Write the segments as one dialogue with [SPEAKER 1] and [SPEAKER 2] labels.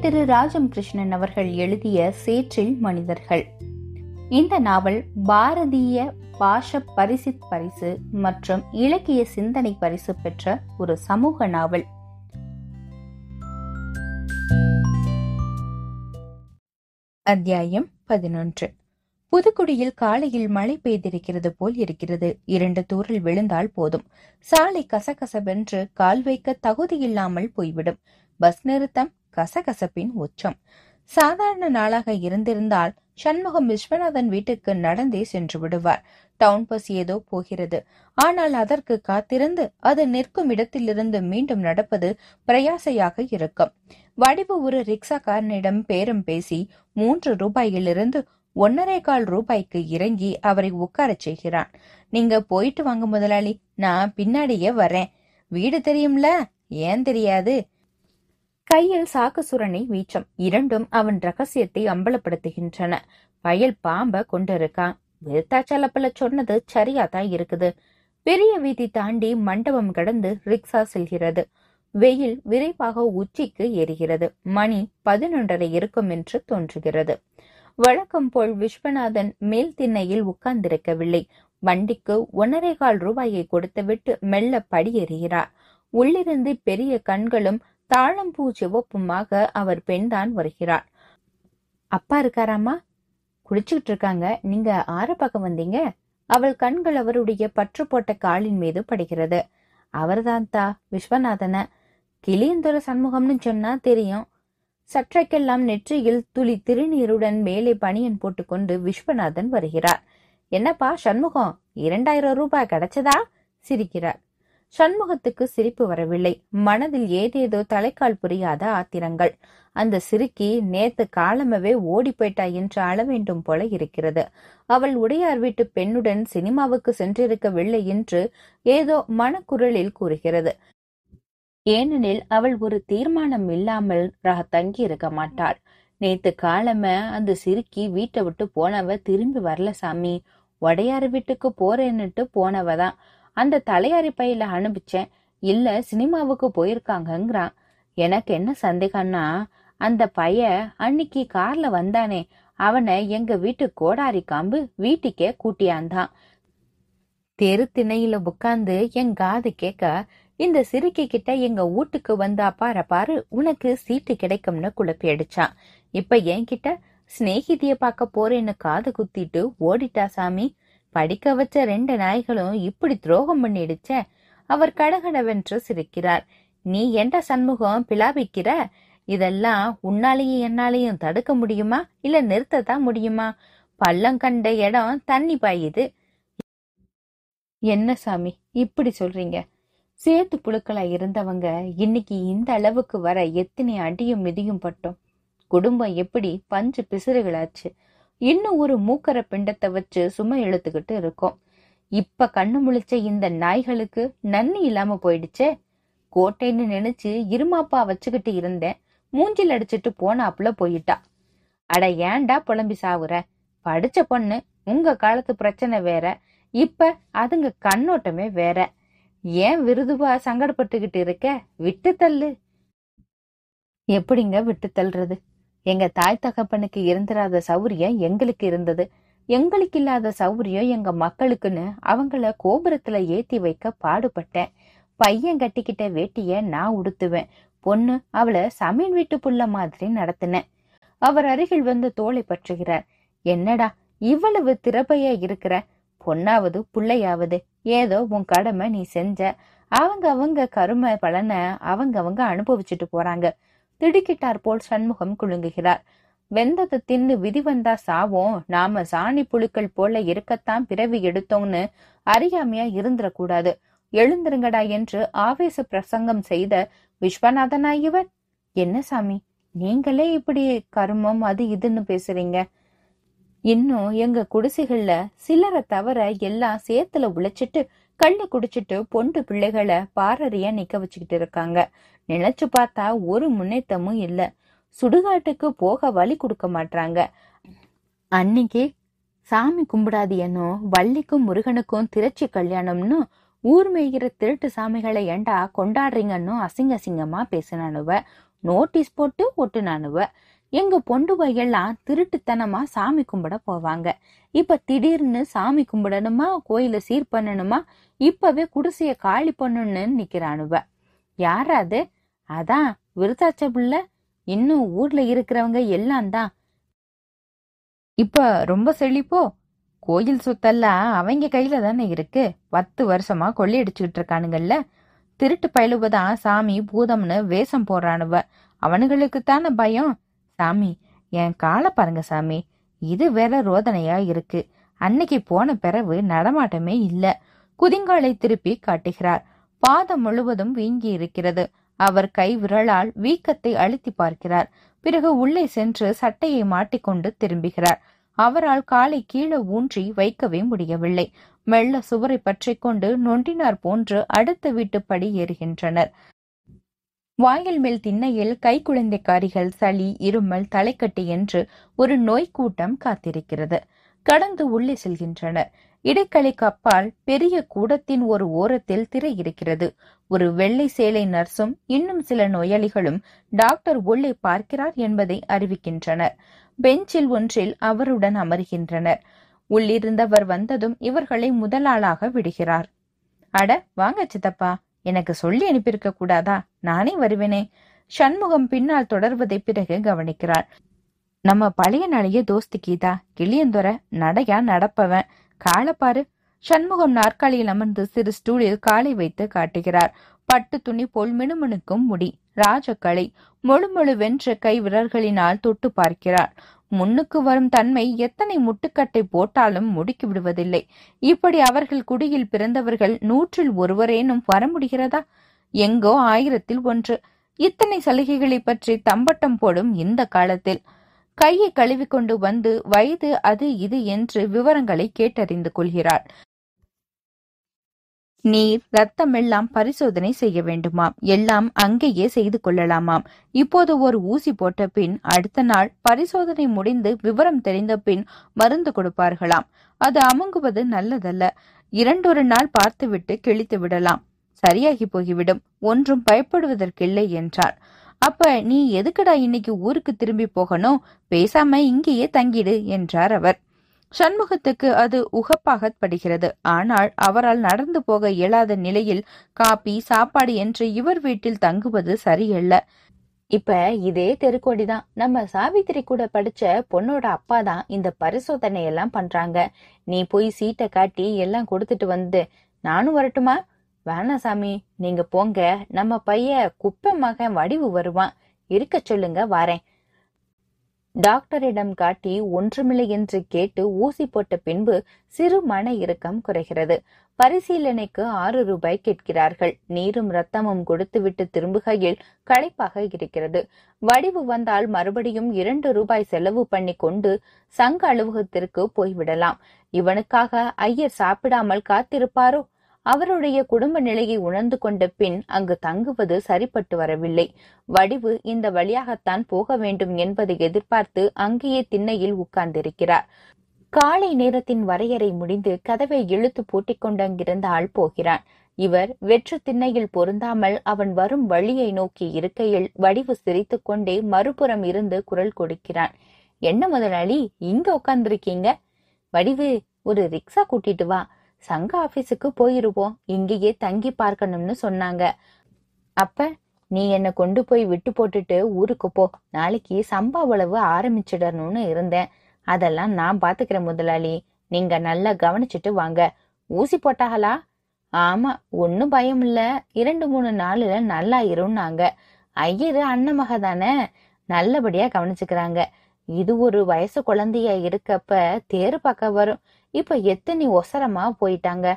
[SPEAKER 1] திரு ராஜம் கிருஷ்ணன் அவர்கள் எழுதிய சேற்றில் மனிதர்கள். இந்த நாவல் பாரதிய பாஷ பரிசித் பரிசு மற்றும் இலக்கிய சிந்தனை பரிசு பெற்ற ஒரு சமூக நாவல். அத்தியாயம் பதினொன்று. புதுக்குடியில் காலையில் மழை பெய்திருக்கிறது போல் இருக்கிறது. இரண்டு தூரில் விழுந்தால் போதும். சாலை கசகசவென்று கால் வைக்க தகுதியில்லாமல் போய்விடும். பஸ் நிறுத்தம் கசகசப்பின் உச்சம். சாதாரண நாளாக இருந்திருந்தால் சண்முகம் விஸ்வநாதன் வீட்டுக்கு நடந்தே சென்று விடுவார். டவுன் பஸ் ஏதோ போகிறது. ஆனால் அதற்கு காத்திருந்து அது நிற்கும் இடத்திலிருந்து மீண்டும் நடப்பது பிரயாசையாக இருக்கும். வடிவு ஒரு ரிக்ஷாக்காரனிடம் பேரம் பேசி மூன்று ரூபாயிலிருந்து ஒன்னரை கால் ரூபாய்க்கு இறங்கி அவரை உட்காரச் செய்கிறான். நீங்க போயிட்டு வாங்க முதலாளி. நான் பின்னாடியே வரேன் வீடு தெரியும்ல? ஏன் தெரியாது? கையில் சாக்கு சுரணை வீச்சம் இரண்டும் அவன் ரகசியத்தை அம்பலப்படுத்துகின்றன. வயல் பாம்ப கொண்டிருக்கான். விருத்தாச்சலப்பல சொன்னது சரியா தான் இருக்குது. பெரிய வீதி தாண்டி மண்டபம் கடந்து ரிக்ஷா செல்கிறது. வெயில் விரைவாக உச்சிக்கு ஏறுகிறது. மணி பதினொன்றரை இருக்கும் என்று தோன்றுகிறது. வழக்கம் போல் விஸ்வநாதன் மேல் திண்ணையில் உட்கார்ந்திருக்கவில்லை. வண்டிக்கு ஒன்னரை கால் ரூபாயை கொடுத்துவிட்டு மெல்ல படியேறுகிறார். உள்ளிருந்து பெரிய கண்களும் தாழம்பூ சிவப்புமாக அவர் பெண்தான் வருகிறார். அப்பா இருக்காராமா குளிச்சுக்கிட்டு இருக்காங்க நீங்க ஆற பக்கம் வந்தீங்க? அவள் கண்கள் அவருடைய பற்று போட்ட காலின் மீது படுகிறது. அவர்தான் தா விஸ்வநாதன. கிளியந்துர சண்முகம்னு சொன்னா தெரியும். சற்றைக்கெல்லாம் நெற்றியில் துளி திருநீருடன் மேலே பனியன் போட்டுக்கொண்டு விஸ்வநாதன் வருகிறார். என்னப்பா சண்முகம்? இரண்டாயிரம் ரூபாய் கிடைச்சதா? சிரிக்கிறார். சண்முகத்துக்கு சிரிப்பு வரவில்லை. மனதில் ஏதேதோ தலைக்கால் புரியாத ஆத்திரங்கள். அந்த சிறுக்கி நேத்து காலமவே ஓடி போயிட்டா என்று அழ வேண்டும் போல இருக்கிறது. அவள் உடையார் வீட்டு பெண்ணுடன் சினிமாவுக்கு சென்றிருக்கவில்லை என்று ஏதோ மனக்குரலில் கூறுகிறது. ஏனெனில் அவள் ஒரு தீர்மானம் இல்லாமல் ரக தங்கி இருக்க மாட்டாள். நேத்து காலம அந்த சிறுக்கி வீட்டை விட்டு போனவ திரும்பி வரல சாமி. உடையார் வீட்டுக்கு போறேன்னுட்டு போனவதான் அந்த தலையாரி பையில அனுப்பிச்சேன். இல்ல சினிமாவுக்கு போயிருக்காங்கங்கிறான். எனக்கு என்ன சந்தேகம்னா அந்த பைய அன்னைக்கு கார்ல வந்தானே. அவனை எங்க வீட்டு கோடாரி காம்பு வீட்டுக்கே கூட்டியாந்தான். தெரு திணையில உட்கார்ந்து என் காது கேட்க இந்த சிறுக்கி கிட்ட எங்க வீட்டுக்கு வந்தா பாரு பாரு உனக்கு சீட்டு கிடைக்கும்னு குழப்பி அடிச்சான். இப்ப என்கிட்ட சிநேகிதிய பார்க்க போறேன்னு காது குத்திட்டு ஓடிட்டா சாமி படிக்க வச்ச ரெண்டு நாய்களும் இப்படி துரோகம் பண்ணிடுச்ச? அவர் கடகடவென்று சிரிக்கிறார். நீ என்ற சண்முகம் பிளாபிக்கிற? இதெல்லாம் உன்னாலேயும் என்னாலேயும் தடுக்க முடியுமா? இல்ல நிறுத்தத்தான் முடியுமா? பள்ளம் கண்ட இடம் தண்ணி பாயுது. என்ன சாமி இப்படி சொல்றீங்க? சேத்து புழுக்களா இருந்தவங்க இன்னைக்கு இந்த அளவுக்கு வர எத்தனை அடியும் மிதியும் பட்டோம். குடும்பம் எப்படி பஞ்சு பிசுறுகளாச்சு. இன்னும் ஒரு மூக்கர பிண்டத்தை வச்சு சும்மா இழுத்துக்கிட்டு இருக்கோம். இப்ப கண்ணு முழிச்ச இந்த நாய்களுக்கு நன்னி இல்லாம போயிடுச்சே. கோட்டைன்னு நினைச்சு இருமாப்பா வச்சுக்கிட்டு இருந்தேன். மூஞ்சில் அடிச்சிட்டு போனாப்புல போயிட்டா. அட ஏன்டா புலம்பி சாவுற? படிச்ச பொண்ணு உங்க காலத்து பிரச்சனை வேற. இப்ப அதுங்க கண்ணோட்டமே வேற. ஏன் விருதுவா சங்கடப்பட்டுக்கிட்டு இருக்க? விட்டு தள்ளு. எப்படிங்க விட்டு தள்ளுறது? எங்க தாய் தகப்பனுக்கு இருந்திராத சௌரியம் எங்களுக்கு இருந்தது. எங்களுக்கு இல்லாத சௌரியம் எங்க மக்களுக்குன்னு அவங்கள கோபுரத்துல ஏத்தி வைக்க பாடுபட்டேன். பையன் கட்டிக்கிட்ட வேட்டிய நான் உடுத்துவேன். பொண்ணு அவளை சமீன் வீட்டு புள்ள மாதிரி நடத்தினேன். அவர் அருகில் வந்து தோலை பற்றுகிறார். என்னடா இவ்வளவு திறப்பையா இருக்கிற? பொண்ணாவது புள்ளையாவது ஏதோ உன் கடமை நீ செஞ்ச. அவங்க அவங்க கருமை பலனை அவங்க அவங்க அனுபவிச்சுட்டு போறாங்க. திடுக்கிட்டார் போல் சண்முகம் குலுங்குகிறார். வெந்ததை தின்னு விதி வந்தா சாவோம் நாம சாணி புழுக்கள் போல இருக்கத்தான் பிறவி எடுத்தோம்னு அறியாமையா இருந்துடக்கூடாது எழுந்திருங்கடா என்று ஆவேச பிரசங்கம் செய்த விஸ்வநாதனா இவர். என்ன சாமி நீங்களே இப்படி கருமம் அது இதுன்னு பேசுறீங்க. இன்னும் எங்க குடிசைகள்ல சிலரை தவிர எல்லாம் சேத்துல உழைச்சிட்டு கண்ணு குடிச்சிட்டு பொண்டு பிள்ளைகளை பாரறியா நிக்க வச்சுக்கிட்டு இருக்காங்க. நினைச்சு பார்த்தா ஒரு முன்னேற்றமும் இல்ல. சுடுகாட்டுக்கு போக வழி கொடுக்க மாட்டாங்க அன்னைக்கு சாமி கும்பிடாதியனோ வள்ளிக்கும் முருகனுக்கும் திருச்சி கல்யாணம்னு ஊர் மேய்கிற திருட்டு சாமிகளை ஏண்டா கொண்டாடுறீங்கன்னு அசிங்க அசிங்கமா பேசினானுவ. நோட்டீஸ் போட்டு ஒட்டுனானுவ. எங்க பொண்டுபையெல்லாம் திருட்டுத்தனமா சாமி கும்பிட போவாங்க. இப்ப திடீர்னு சாமி கும்பிடணுமா? கோயில சீர் பண்ணணுமா? இப்பவே குடிசைய காலி பண்ணணும்னு நிக்கிறானுவ. யாரா அது? அதான் விருத்தாச்ச பிள்ள. இன்னும் ஊர்ல இருக்கிறவங்க எல்லாம் தான். இப்ப ரொம்ப செழிப்போ? கோயில் சொத்தெல்லாம் அவங்க கையில தானே இருக்கு. பத்து வருஷமா கொள்ளையடிச்சுக்கிட்டு இருக்கானுங்கல்ல திருட்டு பயிலுவதான் சாமி பூதம்னு வேஷம் போடுறானுவ. அவனுங்களுக்கு தானே பயம்? சாமி என் காலை பாருங்க சாமி. இது வேற ரோதனையா இருக்கு. அன்னைக்கு போன பிறவு நடமாட்டமே இல்ல. குதிங்காலை திருப்பி காட்டுகிறார். பாதம் முழுவதும் வீங்கி இருக்கிறது. அவர் கை விரலால் வீக்கத்தை அழுத்தி பார்க்கிறார். பிறகு உள்ளே சென்று சட்டையை மாட்டிக்கொண்டு திரும்புகிறார். அவரால் காலை கீழே ஊன்றி வைக்கவே முடியவில்லை. மெல்ல சுவரை பற்றிக் கொண்டு நொண்டினார் போன்று அடுத்த வீட்டு படி ஏறுகின்றனர். வாயில் மேல் திண்ணையில் கை குழந்தைக்காரிகள் சளி இருமல் தலைக்கட்டு என்று ஒரு நோய் கூட்டம் காத்திருக்கிறது. கடந்து உள்ளே செல்கின்றனர். இடைக்கலைக்கு அப்பால் பெரிய கூடத்தின் ஒரு ஓரத்தில் திரை இருக்கிறது. ஒரு வெள்ளை சேலை நர்ஸும் இன்னும் சில நோயாளிகளும் டாக்டர் உள்ளே பார்க்கிறார் என்பதை அறிவிக்கின்றனர். பெஞ்சில் ஒன்றில் அவருடன் அமர்கின்றனர். உள்ளிருந்தவர் வந்ததும் இவர்களை முதலாளாக விடுகிறார். அட வாங்க சித்தப்பா. எனக்கு சொல்லி அனுப்பியிருக்க கூடாதா? நானே வருவேனே. சண்முகம் பின்னால் தொடர்வதை பிறகு கவனிக்கிறார் நம்ம பழைய நாளைய தோஸ்து கீதா கிளியந்தொர நடையா நடப்பவன். காலப்பாரு சண்முகம் நாற்காலியில் அமர்ந்து சிறு ஸ்டூலில் காலை வைத்து காட்டுகிறார். பட்டு துணி போல் மினுமினுக்கும் முடி. ராஜக்கலை முழு முழு வென்ற கை விரல்களினால் தொட்டு பார்க்கிறார் முன்னுக்கு வரும் தன்மை எத்தனை முட்டுக்கட்டை போட்டாலும் முடுக்கி விடுவதில்லை. இப்படி அவர்கள் குடியில் பிறந்தவர்கள் நூற்றில் ஒருவரேனும் வர முடிகிறதா? எங்கோ ஆயிரத்தில் ஒன்று. இத்தனை சலுகைகளை பற்றி தம்பட்டம் போடும் இந்த காலத்தில். கையை கழுவிக்கொண்டு வந்து வயது அது இது என்று விவரங்களை கேட்டறிந்து கொள்கிறாள். நீர் ரத்தம் எல்லாம் பரிசோதனை செய்ய வேண்டுமாம். எல்லாம் அங்கேயே செய்து கொள்ளலாமாம். இப்போது ஒரு ஊசி போட்ட பின் அடுத்த நாள் பரிசோதனை முடிந்து விவரம் தெரிந்த பின் மருந்து கொடுப்பார்களாம். அது அமுங்குவது நல்லதல்ல. இரண்டொரு நாள் பார்த்துவிட்டு கிழித்து விடலாம். சரியாகி போய்விடும் ஒன்றும் பயப்படுவதற்கில்லை என்றார். அப்ப நீ எதுக்குடா இன்னைக்கு ஊருக்கு திரும்பி போகணும்? பேசாம இங்கேயே தங்கிடு என்றார் அவர். சண்முகத்துக்கு அது உகப்பாகப்படுகிறது. ஆனால் அவரால் நடந்து போக இயலாத நிலையில் காப்பி சாப்பாடு என்று இவர் வீட்டில் தங்குவது சரியல்ல. இப்ப இதே தெருக்கோடிதான். நம்ம சாவித்திரி கூட படிச்ச பொண்ணோட அப்பா தான் இந்த பரிசோதனை எல்லாம் பண்றாங்க. நீ போய் சீட்டை காட்டி எல்லாம் கொடுத்துட்டு வந்து நானும் வரட்டுமா? வேணா சாமி நீங்க போங்க. நம்ம பைய குப்பை மகன் வடிவு வருவான். இருக்க சொல்லுங்க வாரேன். டாக்டரிடம் காட்டி ஒன்றுமில்லை என்று கேட்டு ஊசி போட்ட பின்பு சிறு மன இறுக்கம் குறைகிறது. பரிசீலனைக்கு ஆறு ரூபாய் கேட்கிறார்கள். நீரும் ரத்தமும் கொடுத்துவிட்டு திரும்புகையில் களைப்பாக இருக்கிறது. வடிவு வந்தால் மறுபடியும் இரண்டு ரூபாய் செலவு பண்ணி கொண்டு சங்க அலுவலகத்திற்கு போய்விடலாம். இவனுக்காக ஐயர் சாப்பிடாமல் காத்திருப்பாரோ? அவருடைய குடும்ப நிலையை உணர்ந்து கொண்ட பின் அங்கு தங்குவது சரிப்பட்டு வரவில்லை. வடிவு இந்த வழியாகத்தான் போக வேண்டும் என்பதை எதிர்பார்த்து அங்கேயே திண்ணையில் உட்கார்ந்திருக்கிறார். காலை நேரத்தின் வரையறை முடிந்து கதவை இழுத்து பூட்டிக் அங்கிருந்த ஆள் போகிறான். இவர் வெற்று திண்ணையில் பொருந்தாமல் அவன் வரும் வழியை நோக்கி இருக்கையில் வடிவு சிரித்துக் கொண்டே மறுபுறம் இருந்து குரல் கொடுக்கிறான். என்ன முதலாளி இங்க உட்கார்ந்திருக்கீங்க? வடிவு ஒரு ரிக்ஷா கூட்டிட்டு வா. சங்க ஆபீஸுக்கு போயிருவோம். இங்கேயே தங்கி பார்க்கணும்னு சொன்னாங்க. அப்ப நீ என்ன கொண்டு போய் விட்டு போட்டுட்டு ஊருக்கு போ. நாளைக்கு சம்பா உழவு ஆரம்பிச்சிடணும்னு இருந்தேன். அதெல்லாம் நான் பாத்துக்கிறேன் முதலாளி. நீங்க நல்லா கவனிச்சிட்டு வாங்க. ஊசி போட்டாங்களா ஆமா ஒன்னும் பயம் இல்ல. இரண்டு மூணு நாளுல நல்லா இருந்தாங்க ஐயரு அண்ணமக தானே? நல்லபடியா கவனிச்சுக்கிறாங்க. இது ஒரு வயசு குழந்தையா இருக்கப்ப தேர் பார்க்க வரும். இப்ப எத்தனை ஒசரமா போயிட்டாங்க?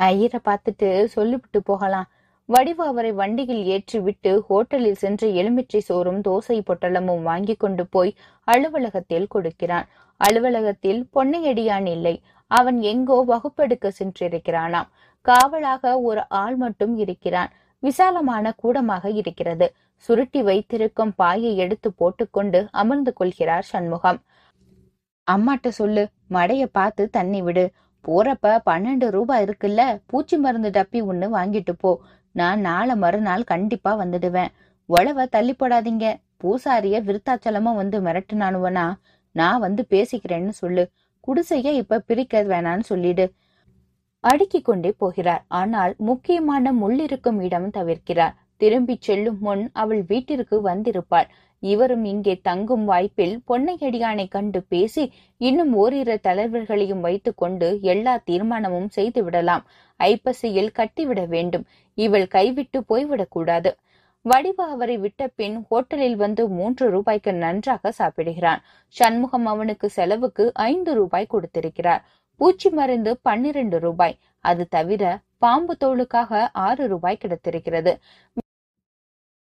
[SPEAKER 1] ஐயரை பார்த்துட்டு சொல்லிவிட்டு போகலாம். வடிவு அவரை வண்டியில் ஏற்றி விட்டு ஹோட்டலில் சென்று எலுமிச்சை சோறும் தோசை பொட்டலமும் வாங்கி கொண்டு போய் அலுவலகத்தில் கொடுக்கிறான். அலுவலகத்தில் பொன்னையடியான் இல்லை. அவன் எங்கோ வகுப்பெடுக்க சென்றிருக்கிறானாம். காவலாக ஒரு ஆள் மட்டும் இருக்கிறான். விசாலமான கூடமாக இருக்கிறது. சுருட்டி வைத்திருக்கும் பாயை எடுத்து போட்டுக்கொண்டு அமர்ந்து கொள்கிறார் சண்முகம். அம்மாட்ட சொல்லு மடைய பார்த்து தண்ணி விடு. போறப்ப பன்னெண்டு ரூபாய் இருக்குல்ல. பூச்சி மருந்து டப்பி ஒண்ணு வாங்கிட்டு போ. நான் நாளை மறுநாள் கண்டிப்பா வந்துடுவேன். உழவ தள்ளி போடாதீங்க. பூசாரிய விருத்தாச்சலமா வந்து மிரட்டுனானுவனா. நான் வந்து பேசிக்கிறேன்னு சொல்லு. குடிசைய இப்ப பிரிக்க வேணான்னு சொல்லிடு. அடுக்கி கொண்டே போகிறார். ஆனால் முக்கியமான முள்ளிருக்கும் இடம் தவிர்க்கிறார். திரும்பிச் செல்லும் முன் அவள் வீட்டிற்கு வந்திருப்பாள். இவரும் இங்கே தங்கும் வாய்ப்பில் பொன்னையடியானை கண்டு பேசி இன்னும் ஓரிரு தலைவர்களையும் வைத்துக்கொண்டு எல்லா தீர்மானமும் செய்து விடலாம் ஐப்பசியில் கட்டிவிட வேண்டும். இவள் கைவிட்டு போய்விடக்கூடாது வடிவா அவரை விட்ட பின் ஹோட்டலில் வந்து மூன்று ரூபாய்க்கு நன்றாக சாப்பிடுகிறான். சண்முகம் அவனுக்கு செலவுக்கு ஐந்து ரூபாய் கொடுத்திருக்கிறார். பூச்சி மருந்து பன்னிரண்டு ரூபாய். அது தவிர பாம்பு தோலுக்காக ஆறு ரூபாய் கிடைத்திருக்கிறது.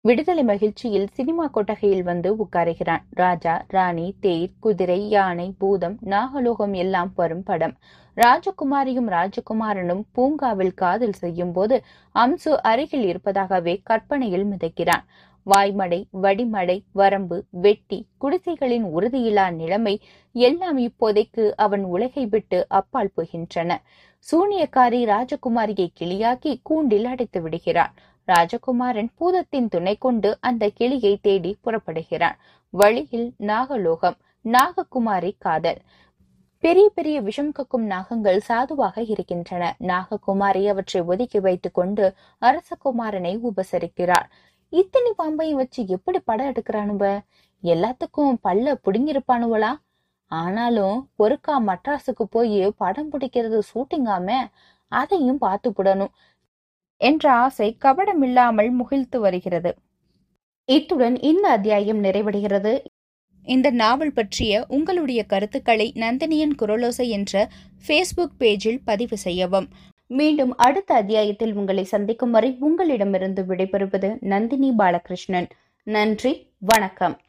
[SPEAKER 1] விடுதலை மகிழ்ச்சியில் சினிமா கொட்டகையில் வந்து உட்காருகிறான். ராஜா ராணி தேர் குதிரை யானை பூதம் நாகலோகம் எல்லாம் வரும் படம். ராஜகுமாரியும் ராஜகுமாரனும் பூங்காவில் காதல் செய்யும் போது அம்சு அருகில் இருப்பதாகவே கற்பனையில் மிதக்கிறான். வாய்மடை வடிமடை வரம்பு வெட்டி குடிசைகளின் உறுதியில்லா நிலைமை எல்லாம் இப்போதைக்கு அவன் உலகை விட்டு அப்பால் போகின்றன. சூனியக்காரி ராஜகுமாரியை கிளியாக்கி கூண்டில் அடைத்து விடுகிறான். ராஜகுமாரன் பூதத்தின் துணை கொண்டு அந்த கிளியை தேடி புறப்படுகிறான். வழியில் நாகலோகம் நாககுமாரி காதல். பெரிய பெரிய விஷம் கக்கும் நாகங்கள் சாதுவாக இருக்கின்றன. நாககுமாரி அவற்றை ஒதுக்கி வைத்துக் கொண்டு அரசகுமாரனை உபசரிக்கிறார். இத்தனை பாம்பையும் வச்சு எப்படி படம் எடுக்கிறானுவ? எல்லாத்துக்கும் பல்ல புடுங்கிருப்பானுவலா ஆனாலும் ஒருக்கா மட்ராஸுக்கு போய் படம் பிடிக்கிறது ஷூட்டிங்காம அதையும் பார்த்து புடணும். என்ற ஆசை கபடமில்லாமல் முகிழ்த்து வருகிறது. இத்துடன் இந்த அத்தியாயம் நிறைவடைகிறது. இந்த நாவல் பற்றிய உங்களுடைய கருத்துக்களை நந்தினியின் குரலோசை என்ற ஃபேஸ்புக் பேஜில் பதிவு செய்யவும். மீண்டும் அடுத்த அத்தியாயத்தில் உங்களை சந்திக்கும் வரை உங்களிடமிருந்து விடைபெறுவது நந்தினி பாலகிருஷ்ணன். நன்றி வணக்கம்.